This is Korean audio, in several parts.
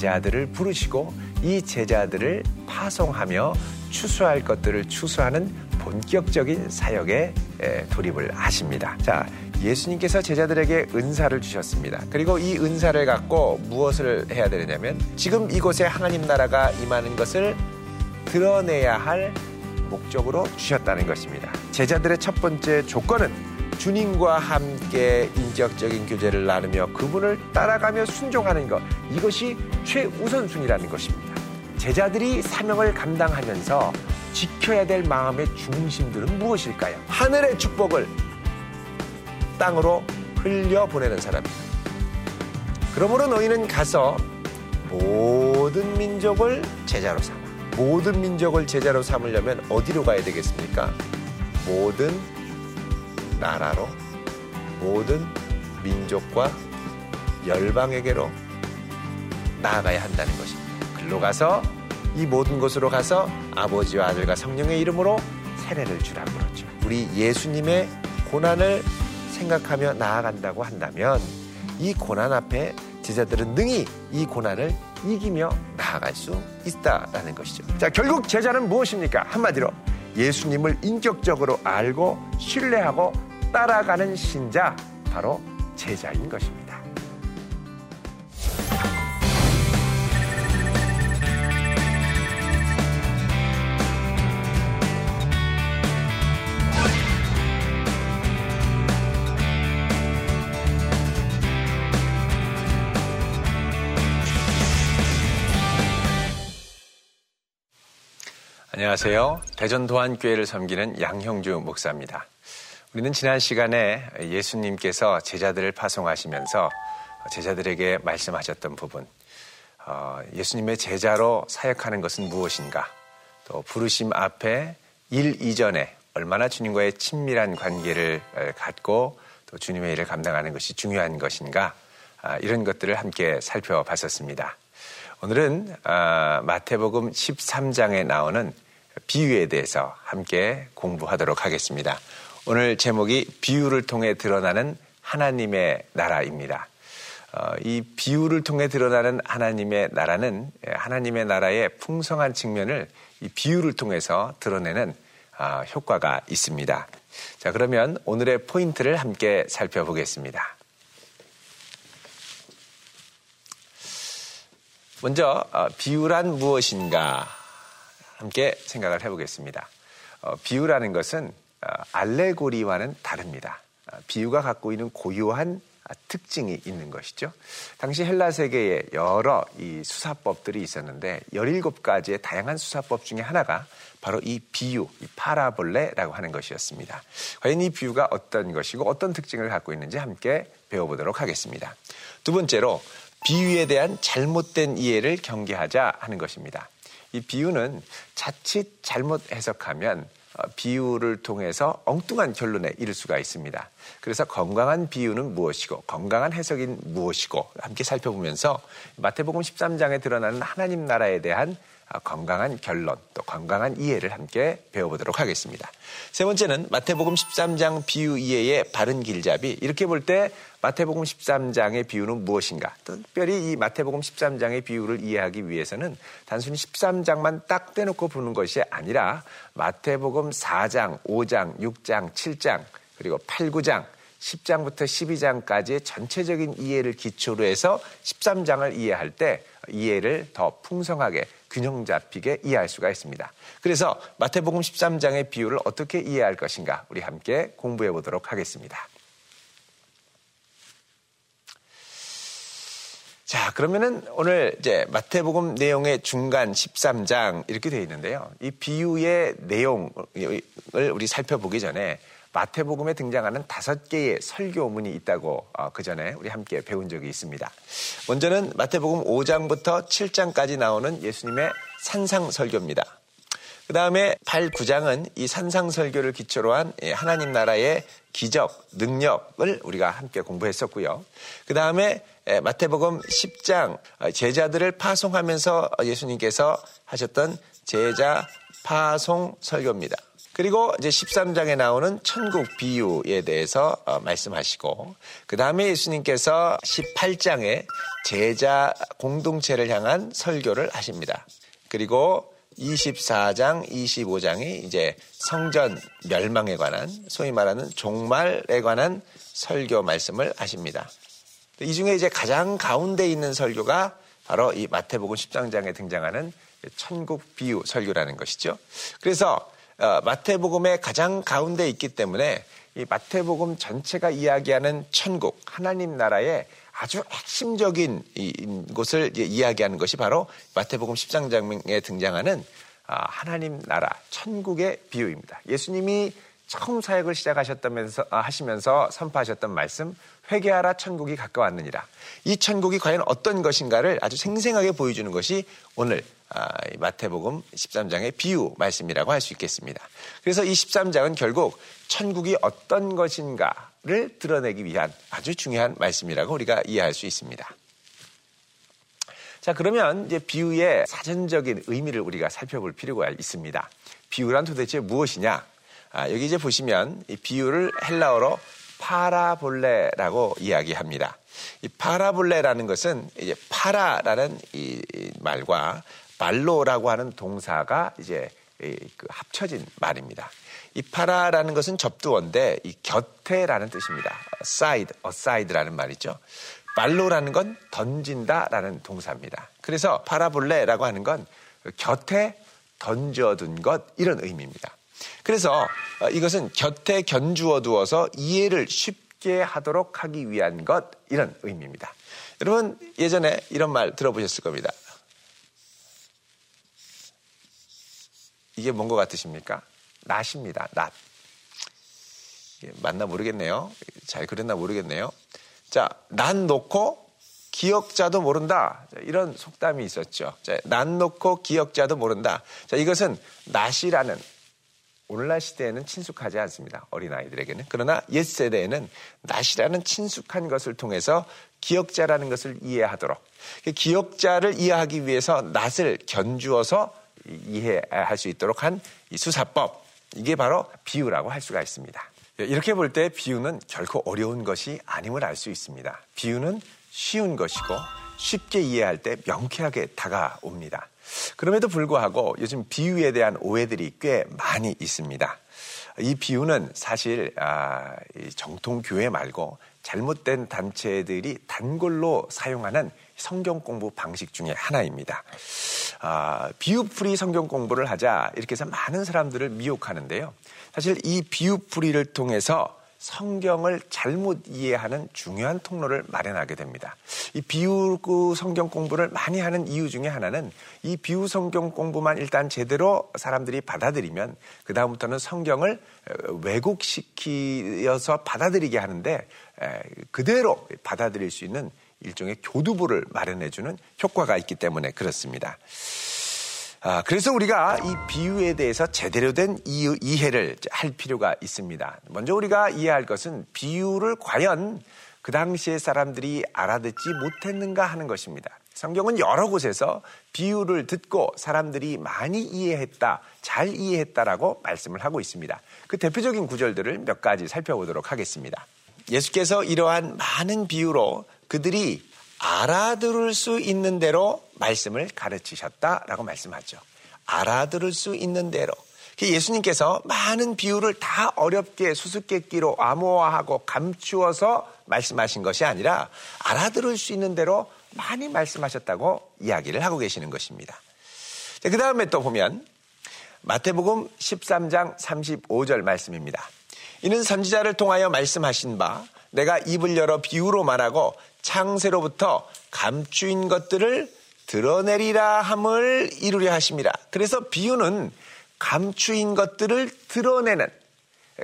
제자들을 부르시고 이 제자들을 파송하며 추수할 것들을 추수하는 본격적인 사역에 돌입을 하십니다. 자, 예수님께서 제자들에게 은사를 주셨습니다. 그리고 이 은사를 갖고 무엇을 해야 되느냐면 지금 이곳에 하나님 나라가 임하는 것을 드러내야 할 목적으로 주셨다는 것입니다. 제자들의 첫 번째 조건은 주님과 함께 인격적인 교제를 나누며 그분을 따라가며 순종하는 것. 이것이 최우선순위라는 것입니다. 제자들이 사명을 감당하면서 지켜야 될 마음의 중심들은 무엇일까요? 하늘의 축복을 땅으로 흘려보내는 사람입니다. 그러므로 너희는 가서 모든 민족을 제자로 삼아. 모든 민족을 제자로 삼으려면 어디로 가야 되겠습니까? 모든 나라로, 모든 민족과 열방에게로 나아가야 한다는 것입니다. 글로 가서 이 모든 곳으로 가서 아버지와 아들과 성령의 이름으로 세례를 주라고 그러죠. 우리 예수님의 고난을 생각하며 나아간다고 한다면 이 고난 앞에 제자들은 능히 이 고난을 이기며 나아갈 수 있다라는 것이죠. 자, 결국 제자는 무엇입니까? 한마디로 예수님을 인격적으로 알고 신뢰하고 따라가는 신자, 바로 제자인 것입니다. 안녕하세요. 대전 도안교회를 섬기는 양형주 목사입니다. 우리는 지난 시간에 예수님께서 제자들을 파송하시면서 제자들에게 말씀하셨던 부분, 어, 예수님의 제자로 사역하는 것은 무엇인가, 또 부르심 앞에 일 이전에 얼마나 주님과의 친밀한 관계를 갖고 또 주님의 일을 감당하는 것이 중요한 것인가, 아, 이런 것들을 함께 살펴봤었습니다. 오늘은 아, 마태복음 13장에 나오는 비유에 대해서 함께 공부하도록 하겠습니다. 오늘 제목이 비유를 통해 드러나는 하나님의 나라입니다. 어, 이 비유를 통해 드러나는 하나님의 나라는 예, 하나님의 나라의 풍성한 측면을 이 비유를 통해서 드러내는 어, 효과가 있습니다. 자, 그러면 오늘의 포인트를 함께 살펴보겠습니다. 먼저 어, 비유란 무엇인가 함께 생각을 해보겠습니다. 어, 비유라는 것은 어, 알레고리와는 다릅니다. 어, 비유가 갖고 있는 고유한 특징이 있는 것이죠. 당시 헬라 세계에 여러 이 수사법들이 있었는데 17가지의 다양한 수사법 중에 하나가 바로 이 비유, 이 파라볼레라고 하는 것이었습니다. 과연 이 비유가 어떤 것이고 어떤 특징을 갖고 있는지 함께 배워보도록 하겠습니다. 두 번째로 비유에 대한 잘못된 이해를 경계하자 하는 것입니다. 이 비유는 자칫 잘못 해석하면 어, 비유를 통해서 엉뚱한 결론에 이를 수가 있습니다. 그래서 건강한 비유는 무엇이고 건강한 해석인 무엇이고 함께 살펴보면서 마태복음 13장에 드러나는 하나님 나라에 대한 아, 건강한 결론 또 건강한 이해를 함께 배워보도록 하겠습니다. 세 번째는 마태복음 13장 비유 이해의 바른 길잡이 이렇게 볼 때 마태복음 13장의 비유는 무엇인가? 특별히 이 마태복음 13장의 비유를 이해하기 위해서는 단순히 13장만 딱 떼놓고 보는 것이 아니라 마태복음 4장, 5장, 6장, 7장 그리고 8, 9장 10장부터 12장까지의 전체적인 이해를 기초로 해서 13장을 이해할 때 이해를 더 풍성하게 균형 잡히게 이해할 수가 있습니다. 그래서 마태복음 13장의 비유를 어떻게 이해할 것인가 우리 함께 공부해 보도록 하겠습니다. 자, 그러면은 오늘 이제 마태복음 내용의 중간 13장 이렇게 되어 있는데요. 이 비유의 내용을 우리 살펴보기 전에 마태복음에 등장하는 다섯 개의 설교문이 있다고 어, 그 전에 우리 함께 배운 적이 있습니다. 먼저는 마태복음 5장부터 7장까지 나오는 예수님의 산상 설교입니다. 그 다음에 8, 9장은 이 산상 설교를 기초로 한 하나님 나라의 기적, 능력을 우리가 함께 공부했었고요. 그 다음에 마태복음 10장 어, 제자들을 파송하면서 예수님께서 하셨던 제자 파송 설교입니다. 그리고 이제 13장에 나오는 천국 비유에 대해서 어, 말씀하시고 그 다음에 예수님께서 18장에 제자 공동체를 향한 설교를 하십니다. 그리고 24장, 25장이 이제 성전 멸망에 관한 소위 말하는 종말에 관한 설교 말씀을 하십니다. 이 중에 이제 가장 가운데 있는 설교가 바로 이 마태복음 13장에 등장하는 천국 비유 설교라는 것이죠. 그래서 어, 마태복음의 가장 가운데 있기 때문에 이 마태복음 전체가 이야기하는 천국 하나님 나라의 아주 핵심적인 곳을 이야기하는 것이 바로 마태복음 13장에 등장하는 아, 하나님 나라 천국의 비유입니다. 예수님이 처음 사역을 시작하셨다면서 아, 하시면서 선포하셨던 말씀 회개하라 천국이 가까웠느니라. 이 천국이 과연 어떤 것인가를 아주 생생하게 보여주는 것이 오늘 아, 마태복음 13장의 비유 말씀이라고 할 수 있겠습니다. 그래서 이 13장은 결국 천국이 어떤 것인가를 드러내기 위한 아주 중요한 말씀이라고 우리가 이해할 수 있습니다. 자, 그러면 이제 비유의 사전적인 의미를 우리가 살펴볼 필요가 있습니다. 비유란 도대체 무엇이냐? 아, 여기 이제 보시면 이 비유를 헬라어로 παραβολή라고 이야기합니다. 이 παραβολή라는 것은 이제 παρά라는 이 말과 βάλλω라고 하는 동사가 이제 그 합쳐진 말입니다. 이 παρά라는 것은 접두어인데 이 곁에라는 뜻입니다. side, aside라는 말이죠. βάλλω라는 건 던진다라는 동사입니다. 그래서 παραβολή라고 하는 건 곁에 던져둔 것 이런 의미입니다. 그래서 어, 이것은 곁에 견주어 두어서 이해를 쉽게 하도록 하기 위한 것 이런 의미입니다. 여러분 예전에 이런 말 들어보셨을 겁니다. 이게 뭔 것 같으십니까? 낫입니다. 낫. 맞나 모르겠네요. 잘 그랬나 모르겠네요. 자, 난 놓고 기억자도 모른다. 이런 속담이 있었죠. 자, 난 놓고 기억자도 모른다. 자, 이것은 낫이라는 오늘날 시대에는 친숙하지 않습니다. 어린아이들에게는. 그러나 옛 세대에는 낫이라는 친숙한 것을 통해서 기억자라는 것을 이해하도록 기억자를 이해하기 위해서 낫을 견주어서 이해할 수 있도록 한이 수사법 이게 바로 비유라고 할 수가 있습니다. 이렇게 볼 때 비유는 결코 어려운 것이 아님을 알 수 있습니다. 비유는 쉬운 것이고 쉽게 이해할 때 명쾌하게 다가옵니다. 그럼에도 불구하고 요즘 비유에 대한 오해들이 꽤 많이 있습니다. 이 비유는 사실 아, 정통 교회 말고 잘못된 단체들이 단골로 사용하는 성경 공부 방식 중에 하나입니다. 아, 비유풀이 성경 공부를 하자 이렇게 해서 많은 사람들을 미혹하는데요. 사실 이 비유풀이를 통해서 성경을 잘못 이해하는 중요한 통로를 마련하게 됩니다. 이 비유 성경 공부를 많이 하는 이유 중에 하나는 이 비유 성경 공부만 일단 제대로 사람들이 받아들이면 그다음부터는 성경을 왜곡시키어서 받아들이게 하는데 그대로 받아들일 수 있는 일종의 교두보를 마련해주는 효과가 있기 때문에 그렇습니다. 아, 그래서 우리가 이 비유에 대해서 제대로 된 이유, 이해 를 할 필요가 있습니다. 먼저 우리가 이해할 것은 비유를 과연 그 당시의 사람들이 알아듣지 못했는가 하는 것입니다. 성경은 여러 곳에서 비유를 듣고 사람들이 많이 이해했다, 잘 이해했다라고 말씀을 하고 있습니다. 그 대표적인 구절들을 몇 가지 살펴보도록 하겠습니다. 예수께서 이러한 많은 비유로 그들이 알아들을 수 있는 대로 말씀을 가르치셨다라고 말씀하죠. 알아들을 수 있는 대로. 예수님께서 많은 비유를 다 어렵게 수수께끼로 암호화하고 감추어서 말씀하신 것이 아니라 알아들을 수 있는 대로 많이 말씀하셨다고 이야기를 하고 계시는 것입니다. 그 다음에 또 보면 마태복음 13장 35절 말씀입니다. 이는 선지자를 통하여 말씀하신 바 내가 입을 열어 비유로 말하고 창세로부터 감추인 것들을 드러내리라 함을 이루려 하심이라. 그래서 비유는 감추인 것들을 드러내는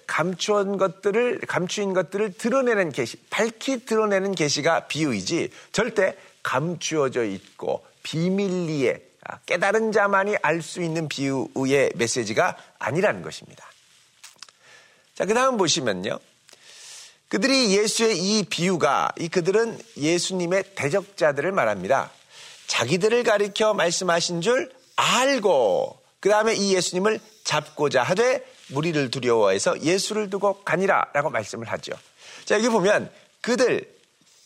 감추인 것들을 감추인 것들을 드러내는 계시, 밝히 드러내는 계시가 비유이지 절대 감추어져 있고 비밀리에 아, 깨달은 자만이 알 수 있는 비유의 메시지가 아니라는 것입니다. 자, 그 다음 보시면요. 그들이 예수의 이 비유가 이 그들은 예수님의 대적자들을 말합니다. 자기들을 가리켜 말씀하신 줄 알고 그 다음에 이 예수님을 잡고자 하되 무리를 두려워해서 예수를 두고 가니라라고 말씀을 하죠. 자, 여기 보면 그들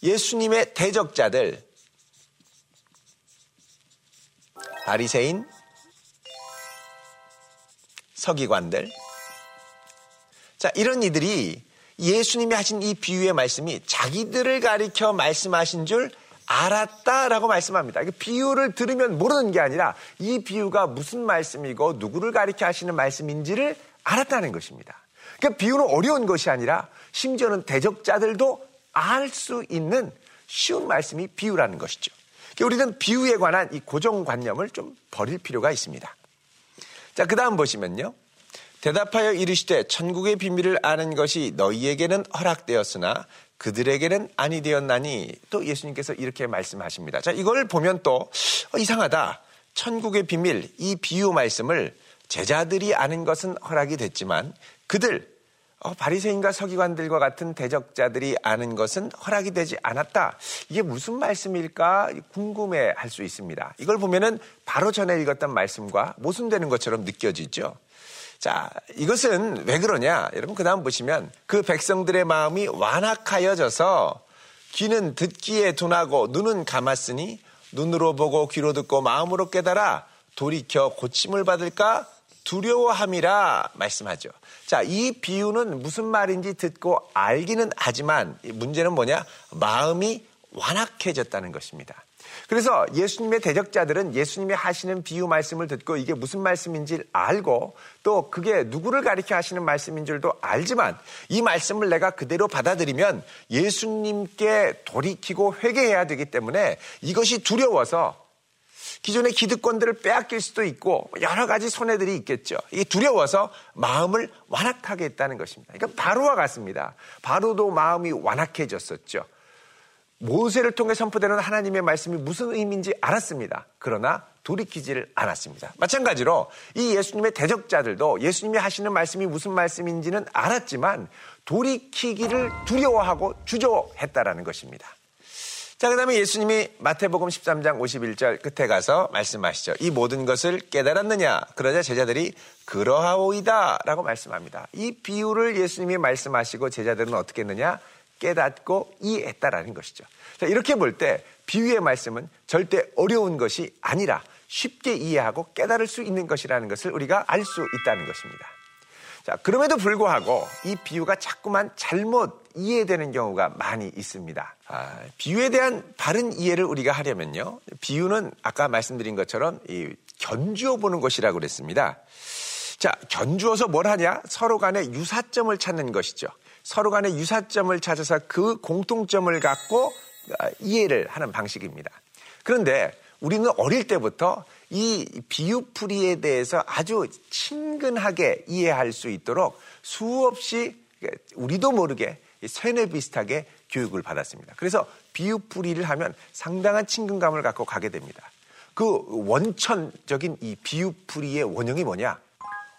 예수님의 대적자들 바리새인 서기관들 자, 이런 이들이 예수님이 하신 이 비유의 말씀이 자기들을 가리켜 말씀하신 줄 알았다라고 말씀합니다. 비유를 들으면 모르는 게 아니라 이 비유가 무슨 말씀이고 누구를 가리켜 하시는 말씀인지를 알았다는 것입니다. 그러니까 비유는 어려운 것이 아니라 심지어는 대적자들도 알 수 있는 쉬운 말씀이 비유라는 것이죠. 그러니까 우리는 비유에 관한 이 고정관념을 좀 버릴 필요가 있습니다. 자, 그 다음 보시면요. 대답하여 이르시되 천국의 비밀을 아는 것이 너희에게는 허락되었으나 그들에게는 아니 되었나니 또 예수님께서 이렇게 말씀하십니다. 자, 이걸 보면 또 어, 이상하다. 천국의 비밀, 이 비유 말씀을 제자들이 아는 것은 허락이 됐지만 그들 어, 바리새인과 서기관들과 같은 대적자들이 아는 것은 허락이 되지 않았다. 이게 무슨 말씀일까 궁금해 할 수 있습니다. 이걸 보면은 바로 전에 읽었던 말씀과 모순되는 것처럼 느껴지죠. 자, 이것은 왜 그러냐? 여러분, 그 다음 보시면 그 백성들의 마음이 완악하여져서 귀는 듣기에 둔하고 눈은 감았으니 눈으로 보고 귀로 듣고 마음으로 깨달아 돌이켜 고침을 받을까 두려워함이라 말씀하죠. 자, 이 비유는 무슨 말인지 듣고 알기는 하지만 문제는 뭐냐? 마음이 완악해졌다는 것입니다. 그래서 예수님의 대적자들은 예수님이 하시는 비유 말씀을 듣고 이게 무슨 말씀인지 알고 또 그게 누구를 가리켜 하시는 말씀인 줄도 알지만 이 말씀을 내가 그대로 받아들이면 예수님께 돌이키고 회개해야 되기 때문에 이것이 두려워서 기존의 기득권들을 빼앗길 수도 있고 여러 가지 손해들이 있겠죠. 이게 두려워서 마음을 완악하게 했다는 것입니다. 그러니까 바로와 같습니다. 바로도 마음이 완악해졌었죠. 모세를 통해 선포되는 하나님의 말씀이 무슨 의미인지 알았습니다. 그러나 돌이키지를 않았습니다. 마찬가지로 이 예수님의 대적자들도 예수님이 하시는 말씀이 무슨 말씀인지는 알았지만 돌이키기를 두려워하고 주저했다라는 것입니다. 자, 그 다음에 예수님이 마태복음 13장 51절 끝에 가서 말씀하시죠. 이 모든 것을 깨달았느냐? 그러자 제자들이 그러하오이다 라고 말씀합니다. 이 비유를 예수님이 말씀하시고 제자들은 어떻게 했느냐? 깨닫고 이해했다라는 것이죠. 자, 이렇게 볼 때 비유의 말씀은 절대 어려운 것이 아니라 쉽게 이해하고 깨달을 수 있는 것이라는 것을 우리가 알 수 있다는 것입니다. 자, 그럼에도 불구하고 이 비유가 자꾸만 잘못 이해되는 경우가 많이 있습니다. 아, 비유에 대한 바른 이해를 우리가 하려면요. 비유는 아까 말씀드린 것처럼 이 견주어 보는 것이라고 그랬습니다. 자, 견주어서 뭘 하냐? 서로 간의 유사점을 찾는 것이죠. 서로 간의 유사점을 찾아서 그 공통점을 갖고 아, 이해를 하는 방식입니다. 그런데 우리는 어릴 때부터 이 비유풀이에 대해서 아주 친근하게 이해할 수 있도록 수없이 우리도 모르게 세뇌 비슷하게 교육을 받았습니다. 그래서 비유풀이를 하면 상당한 친근감을 갖고 가게 됩니다. 그 원천적인 이 비유풀이의 원형이 뭐냐?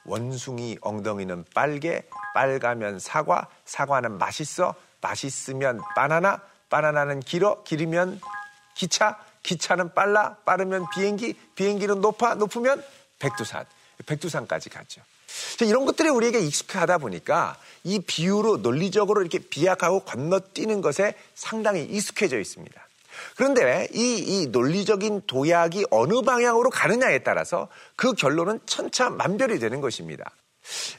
원숭이 엉덩이는 빨개, 빨가면 사과, 사과는 맛있어, 맛있으면 바나나, 바나나는 길어, 길으면 기차, 기차는 빨라, 빠르면 비행기, 비행기는 높아, 높으면 백두산, 백두산까지 갔죠. 이런 것들이 우리에게 익숙하다 보니까 이 비유로 논리적으로 이렇게 비약하고 건너뛰는 것에 상당히 익숙해져 있습니다. 그런데 이, 이 논리적인 도약이 어느 방향으로 가느냐에 따라서 그 결론은 천차만별이 되는 것입니다.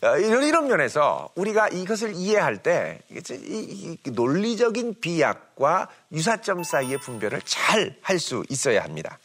어, 이런, 이런 면에서 우리가 이것을 이해할 때 이, 이 논리적인 비약과 유사점 사이의 분별을 잘 할 수 있어야 합니다.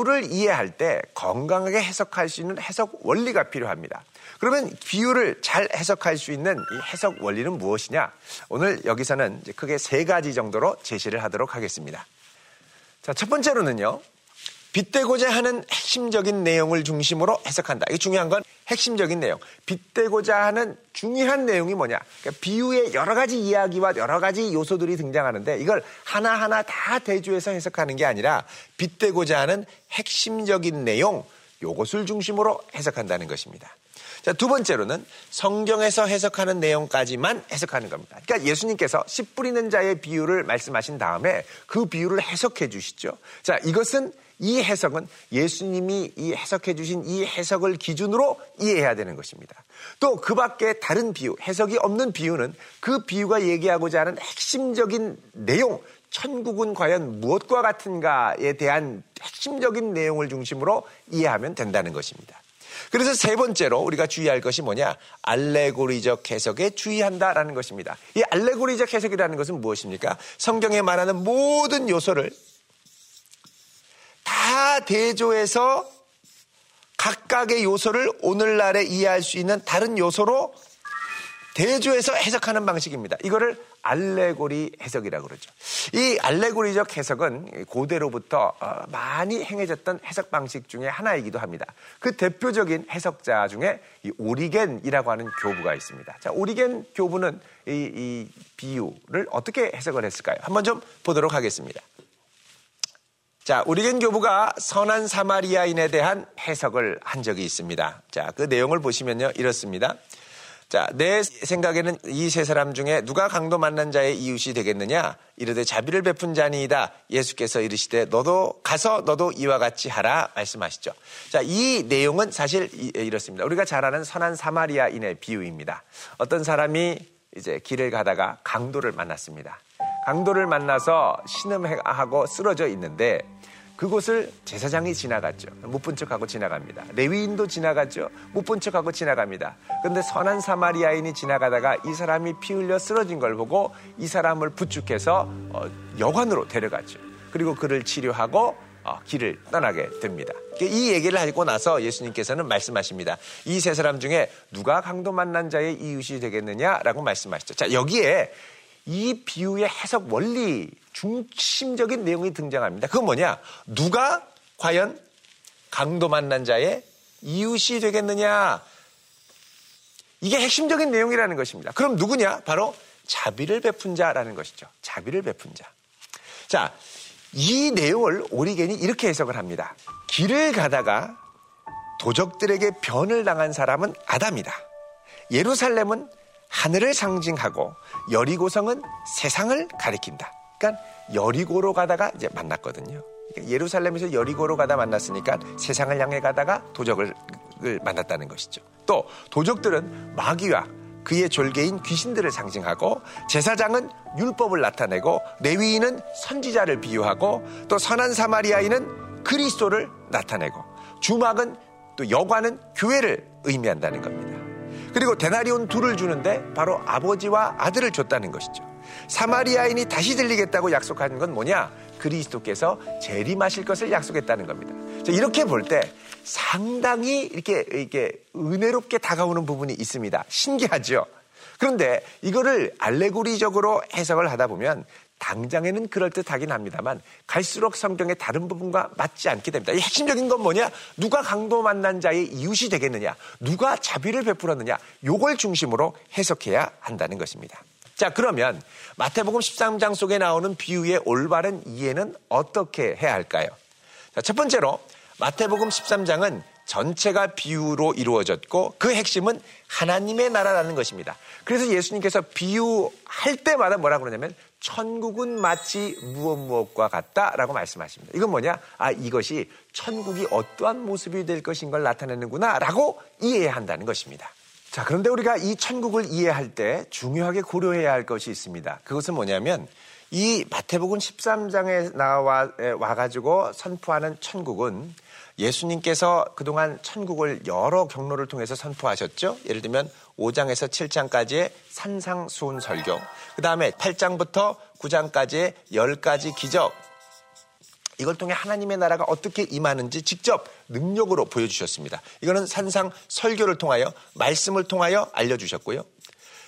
비유를 이해할 때 건강하게 해석할 수 있는 해석 원리가 필요합니다. 그러면 비유를 잘 해석할 수 있는 이 해석 원리는 무엇이냐? 오늘 여기서는 크게 세 가지 정도로 제시를 하도록 하겠습니다. 자, 첫 번째로는요. 빗대고자 하는 핵심적인 내용을 중심으로 해석한다. 이게 중요한 건 핵심적인 내용. 빗대고자 하는 중요한 내용이 뭐냐. 그러니까 비유의 여러 가지 이야기와 여러 가지 요소들이 등장하는데 이걸 하나하나 다 대조해서 해석하는 게 아니라 빗대고자 하는 핵심적인 내용, 요것을 중심으로 해석한다는 것입니다. 자, 두 번째로는 성경에서 해석하는 내용까지만 해석하는 겁니다. 그러니까 예수님께서 씨 뿌리는 자의 비유를 말씀하신 다음에 그 비유를 해석해 주시죠. 자, 이것은 이 해석은 예수님이 이 해석해 주신 이 해석을 기준으로 이해해야 되는 것입니다. 또 그 밖에 다른 비유, 해석이 없는 비유는 그 비유가 얘기하고자 하는 핵심적인 내용, 천국은 과연 무엇과 같은가에 대한 핵심적인 내용을 중심으로 이해하면 된다는 것입니다. 그래서 세 번째로 우리가 주의할 것이 뭐냐? 알레고리적 해석에 주의한다라는 것입니다. 이 알레고리적 해석이라는 것은 무엇입니까? 성경에 말하는 모든 요소를 다 대조해서 각각의 요소를 오늘날에 이해할 수 있는 다른 요소로 대조해서 해석하는 방식입니다. 이거를 알레고리 해석이라고 그러죠. 이 알레고리적 해석은 고대로부터 어, 많이 행해졌던 해석 방식 중에 하나이기도 합니다. 그 대표적인 해석자 중에 이 오리겐이라고 하는 교부가 있습니다. 자, 오리겐 교부는 이, 이 비유를 어떻게 해석을 했을까요? 한번 좀 보도록 하겠습니다. 자, 오리겐 교부가 선한 사마리아인에 대한 해석을 한 적이 있습니다. 자, 그 내용을 보시면요. 이렇습니다. 자, 내 생각에는 이 세 사람 중에 누가 강도 만난 자의 이웃이 되겠느냐? 이르되 자비를 베푼 자니이다. 예수께서 이르시되 너도 가서 너도 이와 같이 하라 말씀하시죠. 자, 이 내용은 사실 이렇습니다. 우리가 잘 아는 선한 사마리아인의 비유입니다. 어떤 사람이 이제 길을 가다가 강도를 만났습니다. 강도를 만나서 신음하고 쓰러져 있는데 그곳을 제사장이 지나갔죠. 못 본 척하고 지나갑니다. 레위인도 지나갔죠. 못 본 척하고 지나갑니다. 그런데 선한 사마리아인이 지나가다가 이 사람이 피 흘려 쓰러진 걸 보고 이 사람을 부축해서 어, 여관으로 데려갔죠. 그리고 그를 치료하고 어, 길을 떠나게 됩니다. 이 얘기를 하고 나서 예수님께서는 말씀하십니다. 이 세 사람 중에 누가 강도 만난 자의 이웃이 되겠느냐라고 말씀하시죠. 자, 여기에 이 비유의 해석 원리 중심적인 내용이 등장합니다. 그건 뭐냐? 누가 과연 강도 만난 자의 이웃이 되겠느냐? 이게 핵심적인 내용이라는 것입니다. 그럼 누구냐? 바로 자비를 베푼 자라는 것이죠. 자비를 베푼 자. 자, 이 내용을 오리겐이 이렇게 해석을 합니다. 길을 가다가 도적들에게 변을 당한 사람은 아담이다. 예루살렘은 하늘을 상징하고 여리고성은 세상을 가리킨다. 그러니까 여리고로 가다가 이제 만났거든요. 그러니까 예루살렘에서 여리고로 가다 만났으니까 세상을 향해 가다가 도적을 만났다는 것이죠. 또 도적들은 마귀와 그의 졸개인 귀신들을 상징하고 제사장은 율법을 나타내고 레위인은 선지자를 비유하고 또 선한 사마리아인은 그리스도를 나타내고 주막은 또 여관은 교회를 의미한다는 겁니다. 그리고 데나리온 둘을 주는데 바로 아버지와 아들을 줬다는 것이죠. 사마리아인이 다시 들리겠다고 약속한 건 뭐냐? 그리스도께서 재림하실 것을 약속했다는 겁니다. 이렇게 볼 때 상당히 이렇게, 이렇게 은혜롭게 다가오는 부분이 있습니다. 신기하죠? 그런데 이거를 알레고리적으로 해석을 하다 보면 당장에는 그럴듯 하긴 합니다만 갈수록 성경의 다른 부분과 맞지 않게 됩니다. 이 핵심적인 건 뭐냐? 누가 강도 만난 자의 이웃이 되겠느냐? 누가 자비를 베풀었느냐? 요걸 중심으로 해석해야 한다는 것입니다. 자, 그러면 마태복음 13장 속에 나오는 비유의 올바른 이해는 어떻게 해야 할까요? 자, 첫 번째로 마태복음 13장은 전체가 비유로 이루어졌고 그 핵심은 하나님의 나라라는 것입니다. 그래서 예수님께서 비유할 때마다 뭐라 그러냐면 천국은 마치 무엇 무엇과 같다라고 말씀하십니다. 이건 뭐냐? 아, 이것이 천국이 어떠한 모습이 될 것인 걸 나타내는구나라고 이해해야 한다는 것입니다. 자, 그런데 우리가 이 천국을 이해할 때 중요하게 고려해야 할 것이 있습니다. 그것은 뭐냐면 이 마태복음 13장에 나와 와 가지고 선포하는 천국은 예수님께서 그동안 천국을 여러 경로를 통해서 선포하셨죠. 예를 들면 5장에서 7장까지의 산상수훈 설교, 그 다음에 8장부터 9장까지의 10가지 기적, 이걸 통해 하나님의 나라가 어떻게 임하는지 직접 능력으로 보여주셨습니다. 이거는 산상 설교를 통하여 말씀을 통하여 알려주셨고요.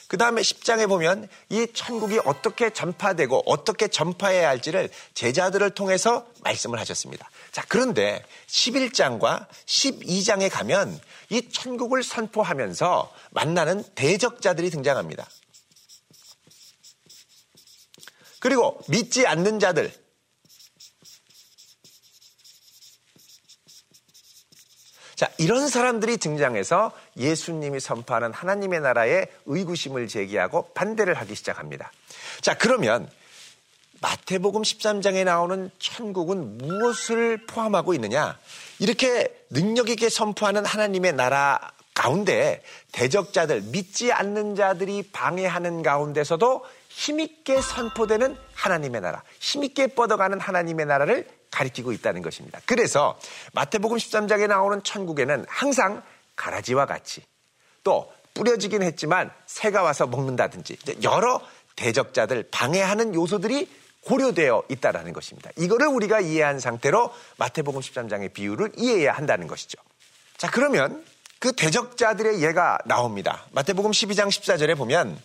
그 다음에 10장에 보면 이 천국이 어떻게 전파되고 어떻게 전파해야 할지를 제자들을 통해서 말씀을 하셨습니다. 자, 그런데 11장과 12장에 가면 이 천국을 선포하면서 만나는 대적자들이 등장합니다. 그리고 믿지 않는 자들, 자, 이런 사람들이 등장해서 예수님이 선포하는 하나님의 나라에 의구심을 제기하고 반대를 하기 시작합니다. 자, 그러면 마태복음 13장에 나오는 천국은 무엇을 포함하고 있느냐? 이렇게 능력 있게 선포하는 하나님의 나라 가운데 대적자들, 믿지 않는 자들이 방해하는 가운데서도 힘있게 선포되는 하나님의 나라, 힘있게 뻗어가는 하나님의 나라를 가리키고 있다는 것입니다. 그래서 마태복음 13장에 나오는 천국에는 항상 가라지와 같이 또 뿌려지긴 했지만 새가 와서 먹는다든지 여러 대적자들 방해하는 요소들이 고려되어 있다라는 것입니다. 이거를 우리가 이해한 상태로 마태복음 13장의 비유를 이해해야 한다는 것이죠. 자, 그러면 그 대적자들의 예가 나옵니다. 마태복음 12장 14절에 보면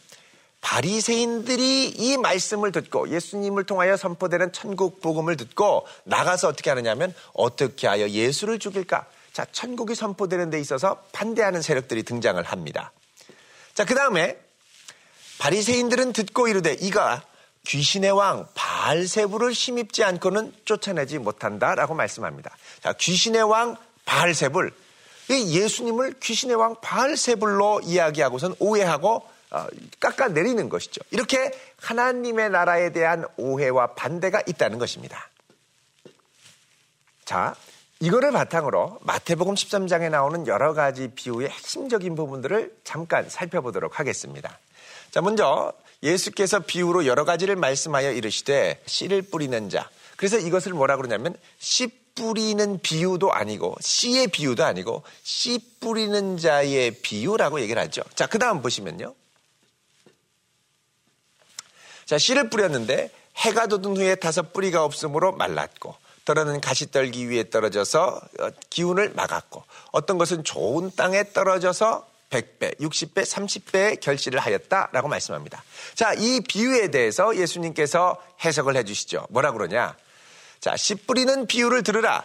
바리새인들이 이 말씀을 듣고 예수님을 통하여 선포되는 천국 복음을 듣고 나가서 어떻게 하느냐면 어떻게 하여 예수를 죽일까? 자, 천국이 선포되는 데 있어서 반대하는 세력들이 등장을 합니다. 자, 그다음에 바리새인들은 듣고 이르되 이가 귀신의 왕 바알세부를 심입지 않고는 쫓아내지 못한다라고 말씀합니다. 자, 귀신의 왕 바알세불 예수님을 귀신의 왕 바알세불로 이야기하고선 오해하고 어, 깎아내리는 것이죠. 이렇게 하나님의 나라에 대한 오해와 반대가 있다는 것입니다. 자, 이거를 바탕으로 마태복음 13장에 나오는 여러 가지 비유의 핵심적인 부분들을 잠깐 살펴보도록 하겠습니다. 자, 먼저 예수께서 비유로 여러 가지를 말씀하여 이르시되 씨를 뿌리는 자. 그래서 이것을 뭐라 그러냐면 씨 뿌리는 비유도 아니고 씨의 비유도 아니고 씨 뿌리는 자의 비유라고 얘기를 하죠. 자, 그 다음 보시면요. 자, 씨를 뿌렸는데 해가 돋은 후에 다섯 뿌리가 없으므로 말랐고 떨어는 가시떨기 위에 떨어져서 어, 기운을 막았고 어떤 것은 좋은 땅에 떨어져서 100배, 60배, 30배의 결실을 하였다라고 말씀합니다. 자, 이 비유에 대해서 예수님께서 해석을 해 주시죠. 뭐라 그러냐? 자, 씨 뿌리는 비유를 들으라.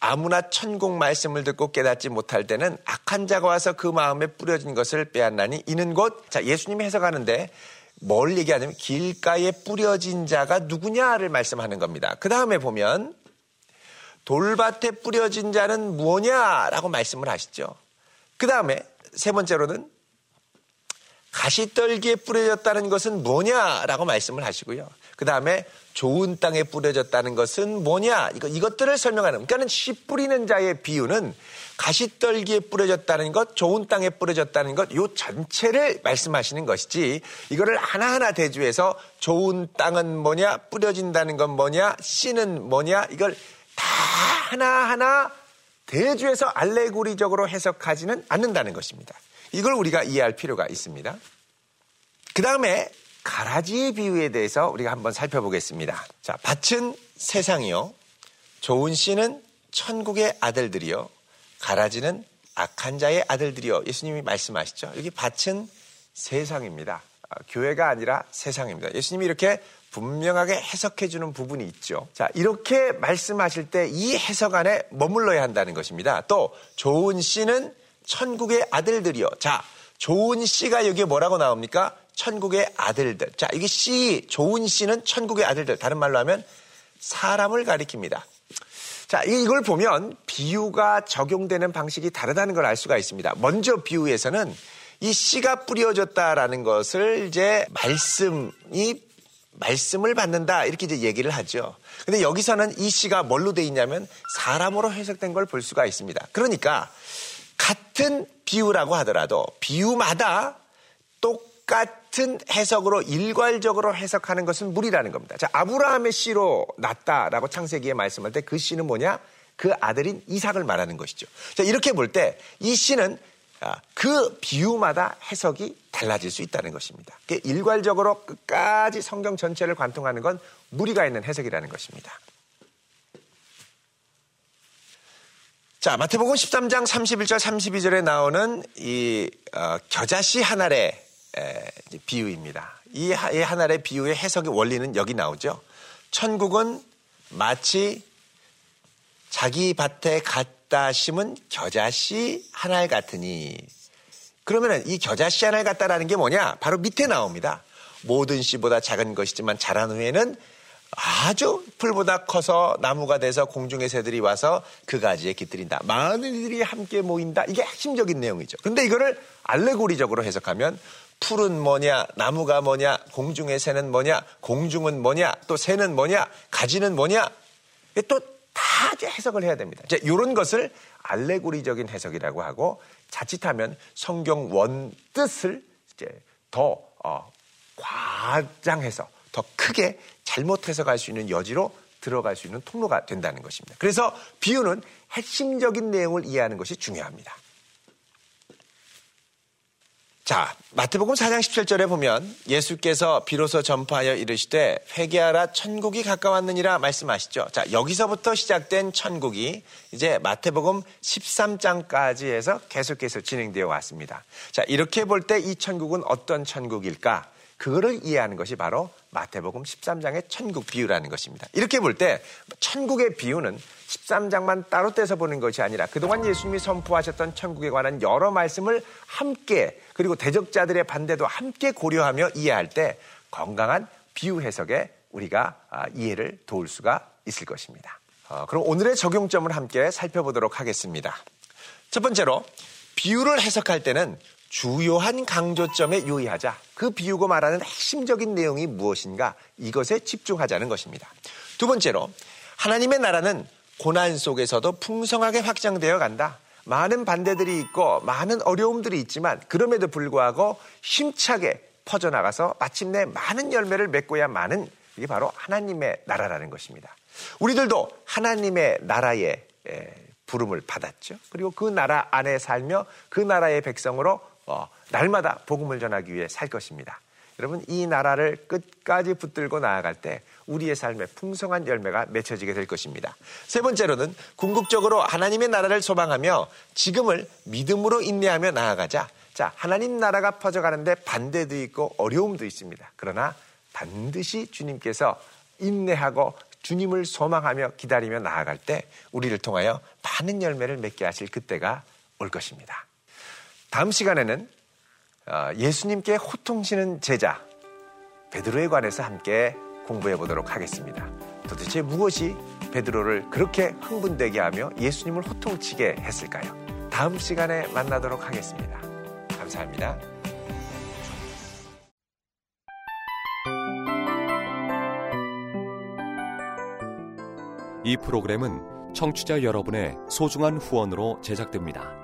아무나 천국 말씀을 듣고 깨닫지 못할 때는 악한 자가 와서 그 마음에 뿌려진 것을 빼앗나니 이는 곧, 자, 예수님이 해석하는데 뭘 얘기하냐면 길가에 뿌려진 자가 누구냐를 말씀하는 겁니다. 그 다음에 보면 돌밭에 뿌려진 자는 무엇냐라고 말씀을 하시죠. 그 다음에 세 번째로는 가시떨기에 뿌려졌다는 것은 뭐냐라고 말씀을 하시고요. 그 다음에 좋은 땅에 뿌려졌다는 것은 뭐냐 이거 이것들을 설명하는 그러니까는 씨 뿌리는 자의 비유는 가시떨기에 뿌려졌다는 것, 좋은 땅에 뿌려졌다는 것, 요 전체를 말씀하시는 것이지, 이거를 하나하나 대주해서 좋은 땅은 뭐냐, 뿌려진다는 건 뭐냐, 씨는 뭐냐, 이걸 다 하나하나 대주해서 알레고리적으로 해석하지는 않는다는 것입니다. 이걸 우리가 이해할 필요가 있습니다. 그 다음에 가라지의 비유에 대해서 우리가 한번 살펴보겠습니다. 자, 밭은 세상이요. 좋은 씨는 천국의 아들들이요. 가라지는 악한 자의 아들들이요. 예수님이 말씀하시죠. 여기 밭은 세상입니다. 아, 교회가 아니라 세상입니다. 예수님이 이렇게 분명하게 해석해 주는 부분이 있죠. 자, 이렇게 말씀하실 때 이 해석 안에 머물러야 한다는 것입니다. 또 좋은 씨는 천국의 아들들이요. 자, 좋은 씨가 여기에 뭐라고 나옵니까? 천국의 아들들. 자, 이게 씨, 좋은 씨는 천국의 아들들. 다른 말로 하면 사람을 가리킵니다. 자, 이걸 보면 비유가 적용되는 방식이 다르다는 걸 알 수가 있습니다. 먼저 비유에서는 이 씨가 뿌려졌다라는 것을 이제 말씀이 말씀을 받는다 이렇게 이제 얘기를 하죠. 근데 여기서는 이 씨가 뭘로 돼 있냐면 사람으로 해석된 걸 볼 수가 있습니다. 그러니까 같은 비유라고 하더라도 비유마다 똑같 은 해석으로 일괄적으로 해석하는 것은 무리라는 겁니다. 자, 아브라함의 씨로 났다라고 창세기에 말씀할 때 그 씨는 뭐냐? 그 아들인 이삭을 말하는 것이죠. 자, 이렇게 볼 때 이 씨는 아, 그 비유마다 해석이 달라질 수 있다는 것입니다. 일괄적으로 끝까지 성경 전체를 관통하는 건 무리가 있는 해석이라는 것입니다. 자, 마태복음 13장 31절 32절에 나오는 이 어, 겨자씨 한 알에 비유입니다. 이 하나의 비유의 해석의 원리는 여기 나오죠. 천국은 마치 자기 밭에 갖다 심은 겨자씨 하나를 같으니 그러면은 이 겨자씨 하나를 같다라는 게 뭐냐? 바로 밑에 나옵니다. 모든 씨보다 작은 것이지만 자란 후에는 아주 풀보다 커서 나무가 돼서 공중의 새들이 와서 그 가지에 깃들인다. 많은 이들이 함께 모인다. 이게 핵심적인 내용이죠. 근데 이거를 알레고리적으로 해석하면 풀은 뭐냐, 나무가 뭐냐, 공중의 새는 뭐냐, 공중은 뭐냐, 또 새는 뭐냐, 가지는 뭐냐. 또 다 해석을 해야 됩니다. 이제 이런 것을 알레고리적인 해석이라고 하고 자칫하면 성경 원 뜻을 이제 더 어, 과장해서 더 크게 잘못 해석할 수 있는 여지로 들어갈 수 있는 통로가 된다는 것입니다. 그래서 비유는 핵심적인 내용을 이해하는 것이 중요합니다. 자, 마태복음 4장 17절에 보면 예수께서 비로소 전파하여 이르시되 회개하라 천국이 가까웠느니라 말씀하시죠. 자, 여기서부터 시작된 천국이 이제 마태복음 13장까지 해서 계속해서 진행되어 왔습니다. 자, 이렇게 볼 때 이 천국은 어떤 천국일까? 그거를 이해하는 것이 바로 마태복음 13장의 천국 비유라는 것입니다. 이렇게 볼 때 천국의 비유는 13장만 따로 떼서 보는 것이 아니라 그동안 예수님이 선포하셨던 천국에 관한 여러 말씀을 함께 그리고 대적자들의 반대도 함께 고려하며 이해할 때 건강한 비유 해석에 우리가 아, 이해를 도울 수가 있을 것입니다. 어, 그럼 오늘의 적용점을 함께 살펴보도록 하겠습니다. 첫 번째로 비유를 해석할 때는 주요한 강조점에 유의하자. 그 비유고 말하는 핵심적인 내용이 무엇인가 이것에 집중하자는 것입니다. 두 번째로 하나님의 나라는 고난 속에서도 풍성하게 확장되어 간다. 많은 반대들이 있고 많은 어려움들이 있지만 그럼에도 불구하고 힘차게 퍼져나가서 마침내 많은 열매를 맺고야 마는 이게 바로 하나님의 나라라는 것입니다. 우리들도 하나님의 나라의 부름을 받았죠. 그리고 그 나라 안에 살며 그 나라의 백성으로 어, 날마다 복음을 전하기 위해 살 것입니다. 여러분 이 나라를 끝까지 붙들고 나아갈 때 우리의 삶에 풍성한 열매가 맺혀지게 될 것입니다. 세 번째로는 궁극적으로 하나님의 나라를 소망하며 지금을 믿음으로 인내하며 나아가자. 자, 하나님 나라가 퍼져가는데 반대도 있고 어려움도 있습니다. 그러나 반드시 주님께서 인내하고 주님을 소망하며 기다리며 나아갈 때 우리를 통하여 많은 열매를 맺게 하실 그때가 올 것입니다. 다음 시간에는 어, 예수님께 호통치는 제자 베드로에 관해서 함께 공부해 보도록 하겠습니다. 도대체 무엇이 베드로를 그렇게 흥분되게 하며 예수님을 호통치게 했을까요? 다음 시간에 만나도록 하겠습니다. 감사합니다. 이 프로그램은 청취자 여러분의 소중한 후원으로 제작됩니다.